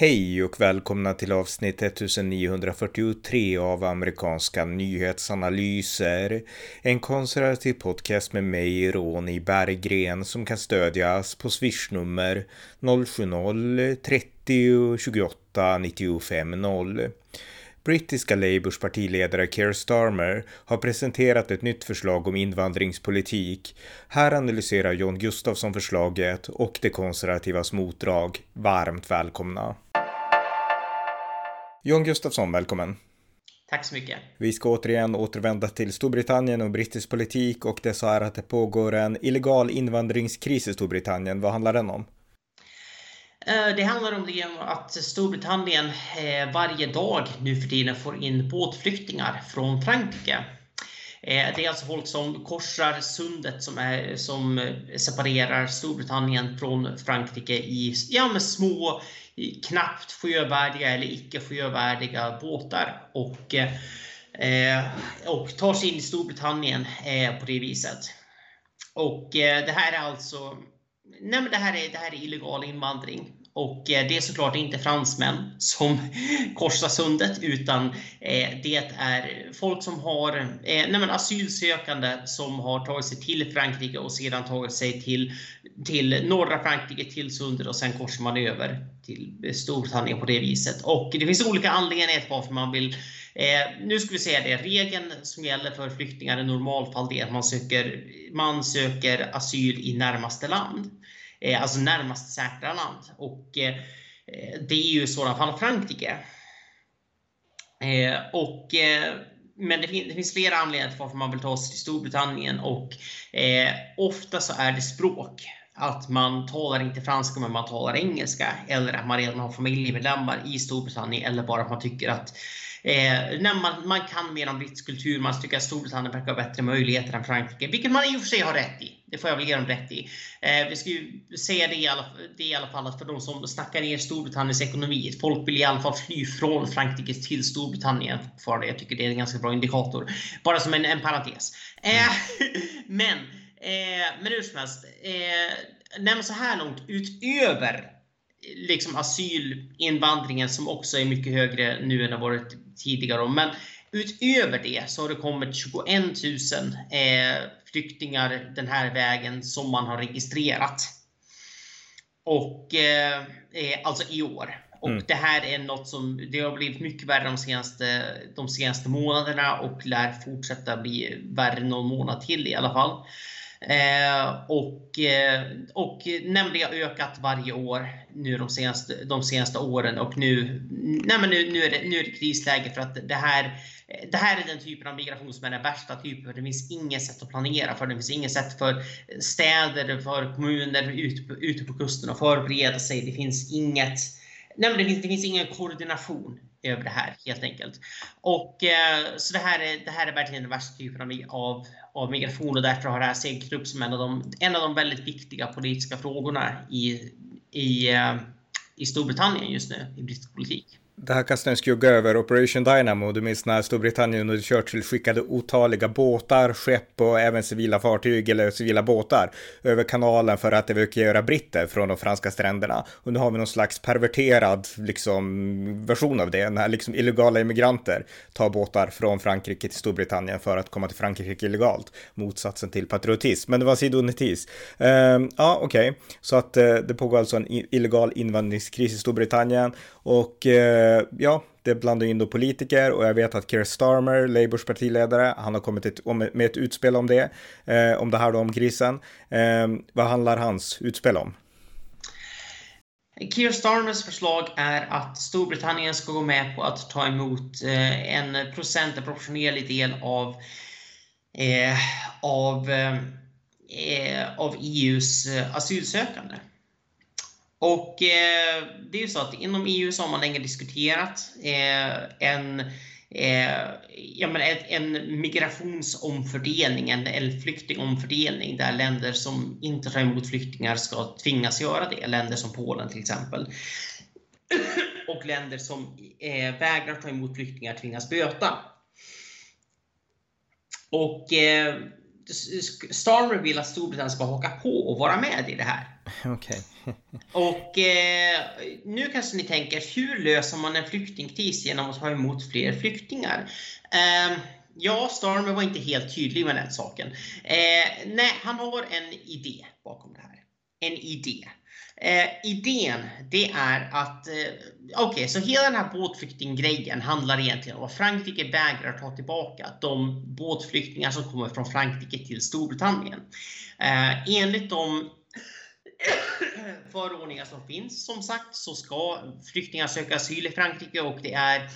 Hej och välkomna till avsnitt 1943 av amerikanska nyhetsanalyser. En konservativ podcast med mig, Ronny Berggren, som kan stödjas på swishnummer 070-30 28 95 0. Brittiska Labours partiledare Keir Starmer har presenterat ett nytt förslag om invandringspolitik. Här analyserar John Gustafsson förslaget och det konservativas motdrag. Varmt välkomna! John Gustafsson, välkommen! Tack så mycket. Vi ska återigen återvända till Storbritannien och brittisk politik och det så är att det pågår en illegal invandringskris i Storbritannien. Vad handlar den om? Eh, det handlar om det att Storbritannien eh, varje dag nu för tiden får in båtflyktingar från Frankrike. Eh, det är alltså folk som korsar sundet som, är, som eh, separerar Storbritannien från Frankrike i ja, med små, knappt sjövärdiga eller icke sjövärdiga båtar. Och, eh, och tar sig in i Storbritannien på det viset. Och det här är alltså nej men det här är, det här är illegal invandring. Och eh, det är såklart inte fransmän som korsar sundet utan eh, det är folk som har eh, nej men asylsökande som har tagit sig till Frankrike och sedan tagit sig till, till norra Frankrike till sundet och sen korsar man över till Storbritannien på det viset. Och det finns olika anledningar till varför man vill Eh, nu ska vi säga det, regeln som gäller för flyktingar i normalfall är att man söker, man söker asyl i närmaste land. Eh, alltså närmast säkra land. Och eh, det är ju i sådana fall Frankrike. Eh, och eh, men det, fin det, finns flera anledningar till varför man vill ta sig till Storbritannien och eh, ofta så är det språk. Att man talar inte franska men man talar engelska eller att man redan har familjemedlemmar i Storbritannien eller bara att man tycker att Eh, när man, man kan mer om brittisk kultur, man tycker att Storbritannien verkar ha bättre möjligheter än Frankrike, vilket man i och för sig har rätt i. Det får jag väl ge dem rätt i. Eh, vi ska ju säga det i, alla, det i alla fall att för de som snackar ner Storbritanniens ekonomi, folk vill i alla fall fly från Frankrike till Storbritannien fortfarande. Jag tycker det är en ganska bra indikator. Bara som en, en parentes. Eh, men, eh, men hur som helst. Eh, så här långt utöver liksom asylinvandringen som också är mycket högre nu än det varit tidigare. Men utöver det så har det kommit 21 000 eh, flyktingar den här vägen som man har registrerat. Och eh, eh, alltså i år. Och mm. det här är något som det har blivit mycket värre de senaste, de senaste månaderna och lär fortsätta bli värre någon månad till i alla fall. Eh, och, eh, och nämligen ökat varje år nu de senaste, de senaste åren och nu, nej nu, nu, är det, nu är det krisläge för att det här, Eh, det här är den typen av migration som är den värsta typen. Det finns inget sätt att planera för. Det finns inget sätt för städer, för kommuner ute, ute på kusten att förbereda sig. Det finns inget Nej, det, finns, det finns ingen koordination över det här helt enkelt. Och eh, så det här är, det här är verkligen den värsta typen av, av migration och därför har det här seglat upp som en av, de, en av de väldigt viktiga politiska frågorna i, i, eh, i Storbritannien just nu, i brittisk politik. Det här kastar en skugga över Operation Dynamo. Du minns när Storbritannien under Churchill skickade otaliga båtar, skepp och även civila fartyg eller civila båtar över kanalen för att evakuera britter från de franska stränderna. Och nu har vi någon slags perverterad liksom, version av det, när liksom illegala immigranter tar båtar från Frankrike till Storbritannien för att komma till Frankrike illegalt. Motsatsen till patriotism, men det var sidonetis. Uh, ehm, ja, okej, okay. så att uh, det pågår alltså en illegal invandringskris i Storbritannien och uh, Eh, ja, det blandar in då politiker och jag vet att Keir Starmer, Labours partiledare, han har kommit ett, med ett utspel om det, eh, om det här då om krisen. Eh, vad handlar hans utspel om? Keir Starmers förslag är att Storbritannien ska gå med på att ta emot eh, en procent, en proportionerlig del av, eh, av, eh, av EUs eh, asylsökande. Och eh, det är ju så att inom EU så har man länge diskuterat eh, en, eh, ja, men en migrationsomfördelning, en, en flyktingomfördelning där länder som inte tar emot flyktingar ska tvingas göra det. Länder som Polen till exempel. Och länder som eh, vägrar ta emot flyktingar tvingas böta. Och eh, Starmer vill att Storbritannien ska haka på och vara med i det här. Okej. Okay. och eh, nu kanske ni tänker, hur löser man en flyktingkris genom att ta emot fler flyktingar? Eh, ja, Starmer var inte helt tydlig med den saken. Eh, nej, han har en idé bakom det här. En idé. Eh, idén, det är att, eh, okej, okay, så hela den här båtflyktinggrejen handlar egentligen om att Frankrike vägrar ta tillbaka de båtflyktingar som kommer från Frankrike till Storbritannien. Eh, enligt de förordningar som finns, som sagt, så ska flyktingar söka asyl i Frankrike och det är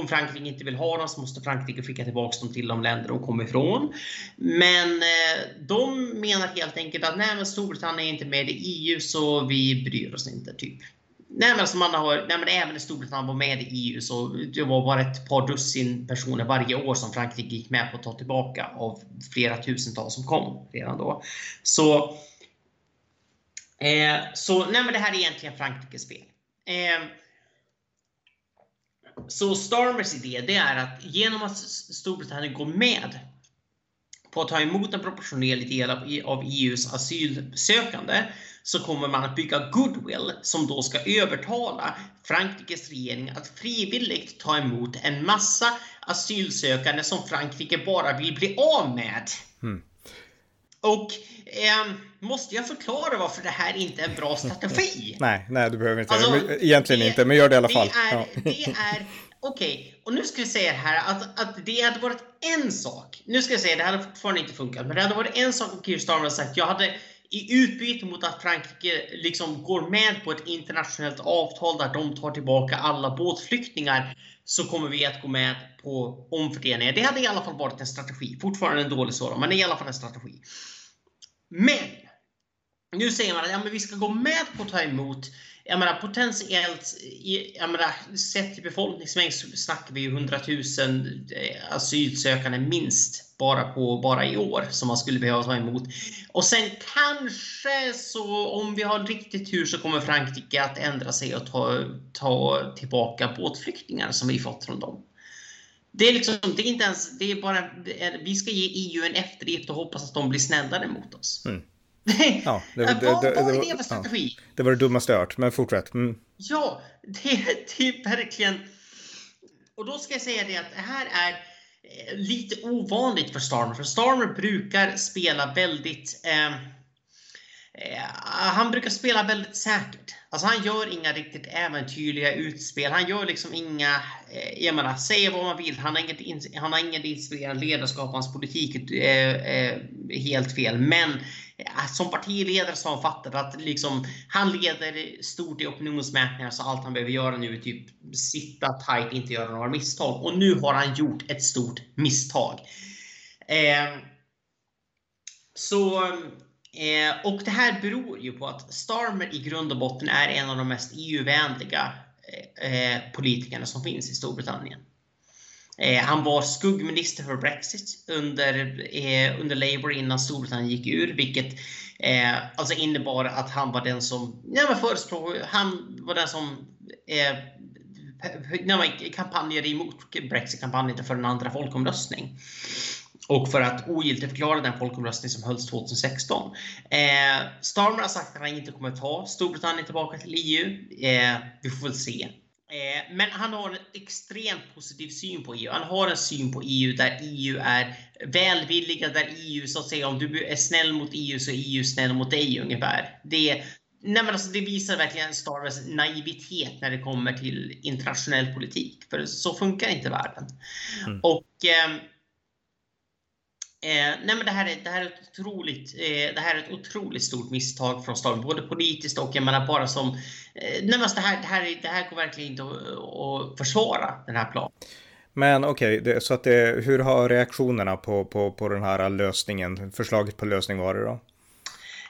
om Frankrike inte vill ha dem så måste Frankrike skicka tillbaka dem till de länder de kommer ifrån. Men eh, de menar helt enkelt att nej, men Storbritannien är inte med i EU så vi bryr oss inte. typ. Nej men, alltså man har, nej men även när Storbritannien var med i EU så det var bara ett par dussin personer varje år som Frankrike gick med på att ta tillbaka av flera tusentals som kom redan då. Så, eh, så nej men det här är egentligen Frankrikes spel. Eh, så Starmers idé det är att genom att Storbritannien går med på att ta emot en proportionerlig del av EUs e asylsökande så kommer man att bygga goodwill som då ska övertala Frankrikes regering att frivilligt ta emot en massa asylsökande som Frankrike bara vill bli av med. Mm. Och eh, måste jag förklara varför det här inte är en bra strategi? nej, nej, du behöver inte. Alltså, Egentligen det, inte, men gör det i alla fall. Det är, ja. det är okej, okay. och nu ska vi säga här att, att det hade varit en sak. Nu ska jag säga, det hade fortfarande inte funkat, men det hade varit en sak om Keir Starmer sagt jag hade i utbyte mot att Frankrike liksom går med på ett internationellt avtal där de tar tillbaka alla båtflyktingar så kommer vi att gå med på omfördelningar. Det hade i alla fall varit en strategi. Fortfarande en dålig sådan, men i alla fall en strategi. Men nu säger man att ja, men vi ska gå med på att ta emot jag menar potentiellt, jag menar, sett till befolkningsmängd så snackar vi ju 100 000 eh, asylsökande minst bara på bara i år som man skulle behöva ta emot. Och sen kanske så om vi har riktigt tur så kommer Frankrike att ändra sig och ta, ta tillbaka båtflyktingar som vi fått från dem. Det är liksom, det är inte ens, det är bara, det vi ska ge EU en eftergift och hoppas att de blir snällare mot oss. Mm. ja, det, det, det, vad är det för strategi? Det var det dummaste jag hört, men fortsätt. Mm. Ja, det, det är verkligen... Och då ska jag säga det att det här är eh, lite ovanligt för Starmer. För Starmer brukar spela väldigt... Eh, Ah, han brukar spela väldigt säkert. Alltså han gör inga riktigt äventyrliga utspel. Han gör liksom inga, eh, jag menar, säg vad man vill. Han har inget, han har inget inspirerande ledarskap. Hans politik är är helt fel. Men ah, som partiledare så har han fattat att liksom, han leder stort i opinionsmätningar så allt han behöver göra nu är typ sitta tight, inte göra några misstag. Och nu har han gjort ett stort misstag. Eh, så Eh, och det här beror ju på att Starmer i grund och botten är en av de mest EU-vänliga eh, eh, politikerna som finns i Storbritannien. Eh, han var skuggminister för Brexit under, eh, under Labour innan Storbritannien gick ur, vilket eh, alltså innebar att han var den som, ja, förespråkade, han var den som eh, kampanjade emot Brexit-kampanjen för en andra folkomröstning och för att ogiltigförklara den folkomröstning som hölls 2016. Eh, Starmer har sagt att han inte kommer ta Storbritannien tillbaka till EU. Eh, vi får väl se. Eh, men han har en extremt positiv syn på EU. Han har en syn på EU där EU är välvilliga, där EU så att säga, om du är snäll mot EU så är EU snäll mot dig ungefär. Det, nej men alltså, det visar verkligen Starmers naivitet när det kommer till internationell politik. För så funkar inte världen. Mm. Och eh, Eh, nej men det, här är, det, här är ett otroligt, eh, det här är ett otroligt stort misstag från staden, både politiskt och jag menar bara som... Eh, nej men alltså det, här, det, här, det här går verkligen inte att, att försvara den här planen. Men okej, okay, så att det, hur har reaktionerna på, på, på den här lösningen, förslaget på lösning varit då?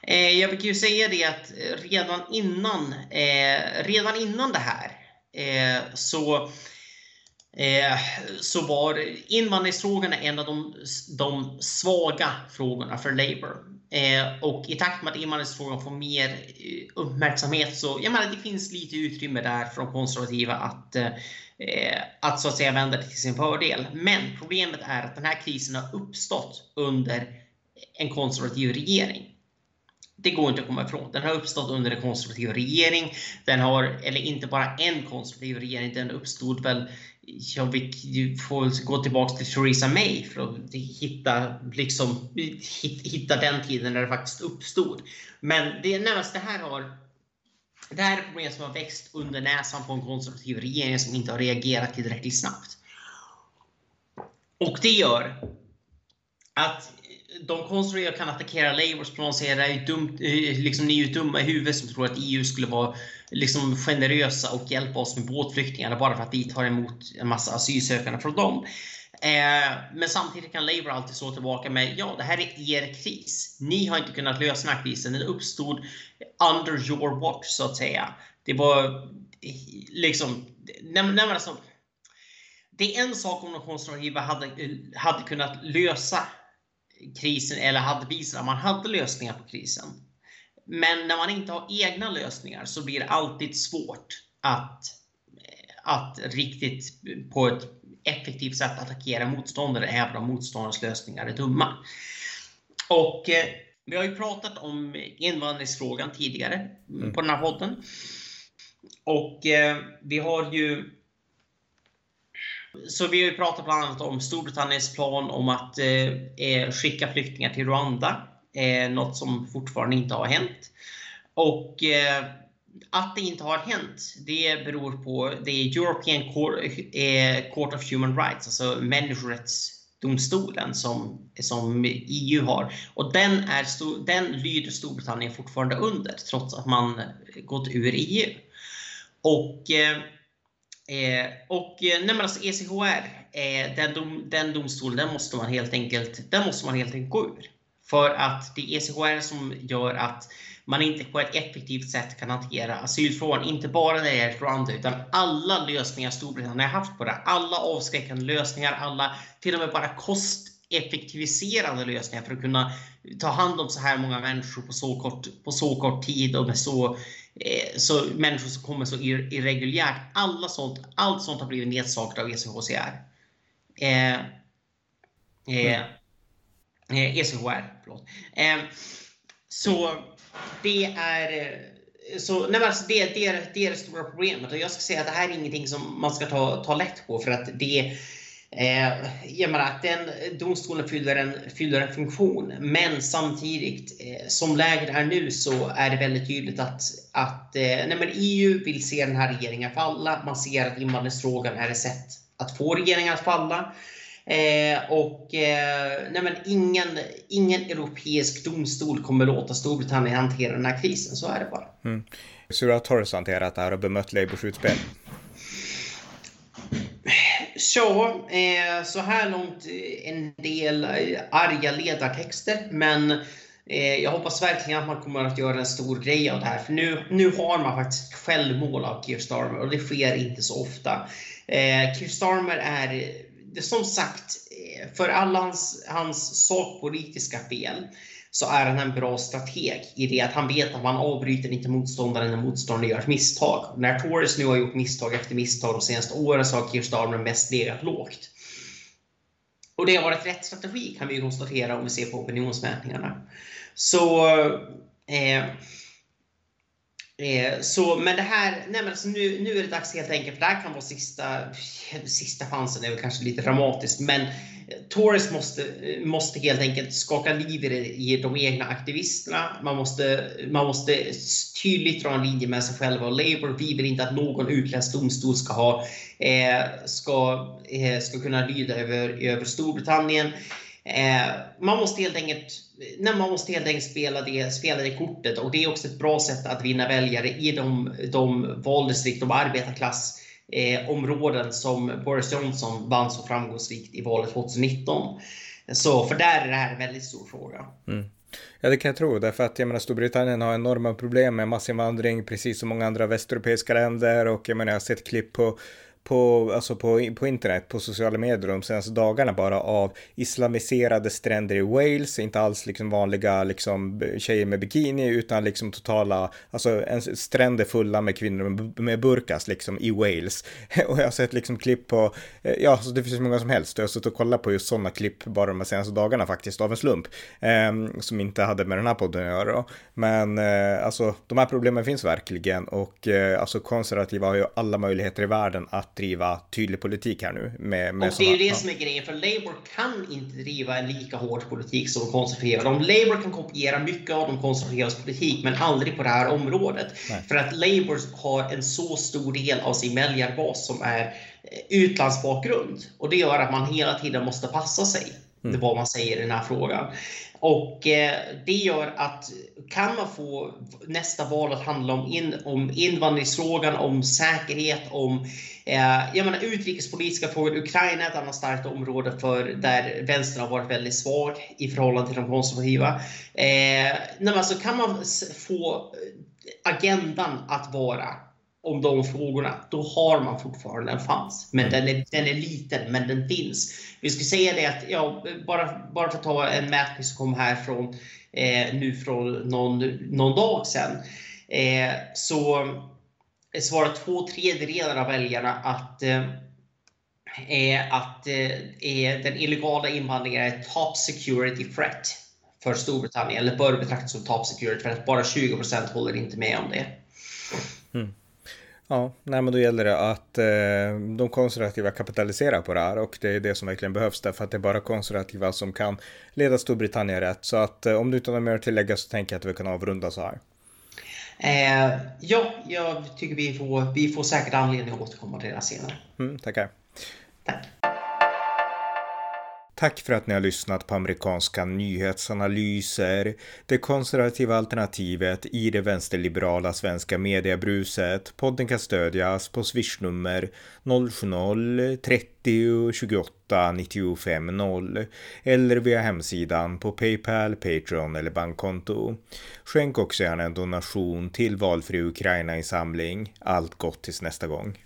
Eh, jag vill ju säga det att redan innan, eh, redan innan det här eh, så Eh, så var invandringsfrågan en av de, de svaga frågorna för Labour. Eh, och i takt med att invandringsfrågan får mer eh, uppmärksamhet så jag menar, det finns lite utrymme där för de konservativa att, eh, att så att säga vända det till sin fördel. Men problemet är att den här krisen har uppstått under en konservativ regering. Det går inte att komma ifrån. Den har uppstått under en konservativ regering. Den har, eller inte bara en konservativ regering, den uppstod väl jag får gå tillbaka till Theresa May för att hitta, liksom, hitta den tiden när det faktiskt uppstod. Men det, närmast det här har det här är problem som har växt under näsan på en konservativ regering som inte har reagerat tillräckligt snabbt. Och det gör att de konservativa kan attackera Labours plan och säga att dumt, liksom, ni är ju dumma i huvudet som tror att EU skulle vara liksom, generösa och hjälpa oss med båtflyktingarna bara för att vi tar emot en massa asylsökande från dem. Eh, men samtidigt kan Labour alltid slå tillbaka med ja, det här är er kris. Ni har inte kunnat lösa den här krisen. Den uppstod under your watch så att säga. Det var liksom, nej, nej, alltså, det är en sak om de konservativa hade, hade kunnat lösa krisen eller hade visat att man hade lösningar på krisen. Men när man inte har egna lösningar så blir det alltid svårt att, att riktigt på ett effektivt sätt attackera motståndare även om motståndarens lösningar är dumma. Och eh, vi har ju pratat om invandringsfrågan tidigare mm. på den här podden. Och eh, vi har ju så vi har ju pratat bland annat om Storbritanniens plan om att eh, eh, skicka flyktingar till Rwanda. Eh, något som fortfarande inte har hänt. Och eh, att det inte har hänt, det beror på det är European Court, eh, Court of Human Rights, alltså människorättsdomstolen som, som EU har. Och den, är, den lyder Storbritannien fortfarande under, trots att man gått ur EU. Och eh, eh, och eh, nej men alltså ECHR, eh, den, dom, den domstolen, den måste man helt enkelt, den måste man helt enkelt gå ur. För att det är ECHR som gör att man inte på ett effektivt sätt kan hantera asylfrågan. Inte bara när det gäller Rwanda utan alla lösningar Storbritannien har haft på det. Alla avskräckande lösningar, alla till och med bara effektiviserande lösningar för att kunna ta hand om så här många människor på så kort, på så kort tid och med så Eh, så människor som kommer så irreguljärt. Alla sånt, allt sånt har blivit nedsakat av ECHCR. Eh, eh, eh, ECHR, förlåt. Eh, så det är eh, så, nej alltså det, det, är, det är det stora problemet och jag ska säga att det här är ingenting som man ska ta, ta lätt på för att det Eh, jag menar att den domstolen fyller en, fyller en funktion, men samtidigt eh, som läget är nu så är det väldigt tydligt att, att eh, nej men EU vill se den här regeringen falla. Man ser att invandringsfrågan är ett sätt att få regeringen att falla. Eh, och eh, nej men ingen, ingen europeisk domstol kommer låta Storbritannien hantera den här krisen, så är det bara. Mm. Så hur har Torres hanterat det här och bemött Labours utspel? Så, eh, så här långt eh, en del eh, arga ledartexter, men eh, jag hoppas verkligen att man kommer att göra en stor grej av det här. För nu, nu har man faktiskt självmål av Keir Starmer och det sker inte så ofta. Eh, Keir Starmer är, som sagt, för alla hans, hans sakpolitiska fel så är han en bra strateg i det att han vet att man avbryter inte motståndaren när motståndaren gör ett misstag. När Torres nu har gjort misstag efter misstag de senaste åren så har Keir mest legat lågt. Och det har varit rätt strategi kan vi konstatera om vi ser på opinionsmätningarna. Så eh, Eh, så, men det här, nej men alltså nu, nu är det dags helt enkelt, för det här kan vara sista, sista chansen, är väl kanske lite dramatiskt, men Tories Torres måste, eh, måste helt enkelt skaka liv i de egna aktivisterna. Man måste, man måste tydligt dra en linje med sig själva och Labour. Vi vill inte att någon utländsk domstol ska, ha, eh, ska, eh, ska kunna lyda över, över Storbritannien. Eh, man måste helt enkelt, nej, man måste helt enkelt spela det, spela det kortet och det är också ett bra sätt att vinna väljare i de, de valdistrikt, de arbetarklassområden eh, som Boris Johnson vann så framgångsrikt i valet 2019. Så för där är det här en väldigt stor fråga. Mm. Ja, det kan jag tro, därför att jag menar Storbritannien har enorma problem med massinvandring, precis som många andra västeuropeiska länder och jag menar jag har sett klipp på på, alltså på, på internet, på sociala medier de senaste dagarna bara av islamiserade stränder i Wales, inte alls liksom vanliga liksom tjejer med bikini utan liksom totala, alltså en stränder fulla med kvinnor med burkas liksom i Wales. Och jag har sett liksom klipp på, eh, ja, så det finns hur många som helst. Jag har suttit och kollat på just sådana klipp bara de senaste dagarna faktiskt av en slump. Eh, som inte hade med den här podden att göra. Men eh, alltså de här problemen finns verkligen och eh, alltså konservativa har ju alla möjligheter i världen att driva tydlig politik här nu. Med, med och det är ju det som är grejen, för Labour kan inte driva en lika hård politik som konservativa. Labour kan kopiera mycket av de konservativas politik, men aldrig på det här området. Nej. För att Labour har en så stor del av sin väljarbas som är eh, utlandsbakgrund. Och det gör att man hela tiden måste passa sig. Mm. Det vad man säger i den här frågan. Och eh, det gör att kan man få nästa val att handla om, in, om invandringsfrågan, om säkerhet, om eh, jag menar, utrikespolitiska frågor. Ukraina är ett annat starkt område för där vänstern har varit väldigt svag i förhållande till de konservativa. Eh, nej, alltså kan man få agendan att vara om de frågorna, då har man fortfarande en chans. Men mm. den, är, den är liten, men den finns. Vi ska säga det att, ja, bara, bara för att ta en mätning som kom här från, eh, nu från någon, någon dag sedan, eh, så svarar två tredjedelar av väljarna att eh, att eh, den illegala invandringen är ett top security threat för Storbritannien, eller bör betraktas som top security threat. Bara 20% håller inte med om det. Mm. Ja, nej men då gäller det att eh, de konservativa kapitaliserar på det här och det är det som verkligen behövs därför att det är bara konservativa som kan leda Storbritannien rätt. Så att eh, om du inte har mer att tillägga så tänker jag att vi kan avrunda så här. Eh, ja, jag tycker vi får, vi får säkert anledning att återkomma till det här senare. Mm, tackar. Tack. Tack för att ni har lyssnat på amerikanska nyhetsanalyser, det konservativa alternativet i det vänsterliberala svenska mediebruset. Podden kan stödjas på swishnummer 070-30 28 95 0 eller via hemsidan på Paypal, Patreon eller bankkonto. Skänk också gärna en donation till valfri Ukraina-insamling. Allt gott tills nästa gång.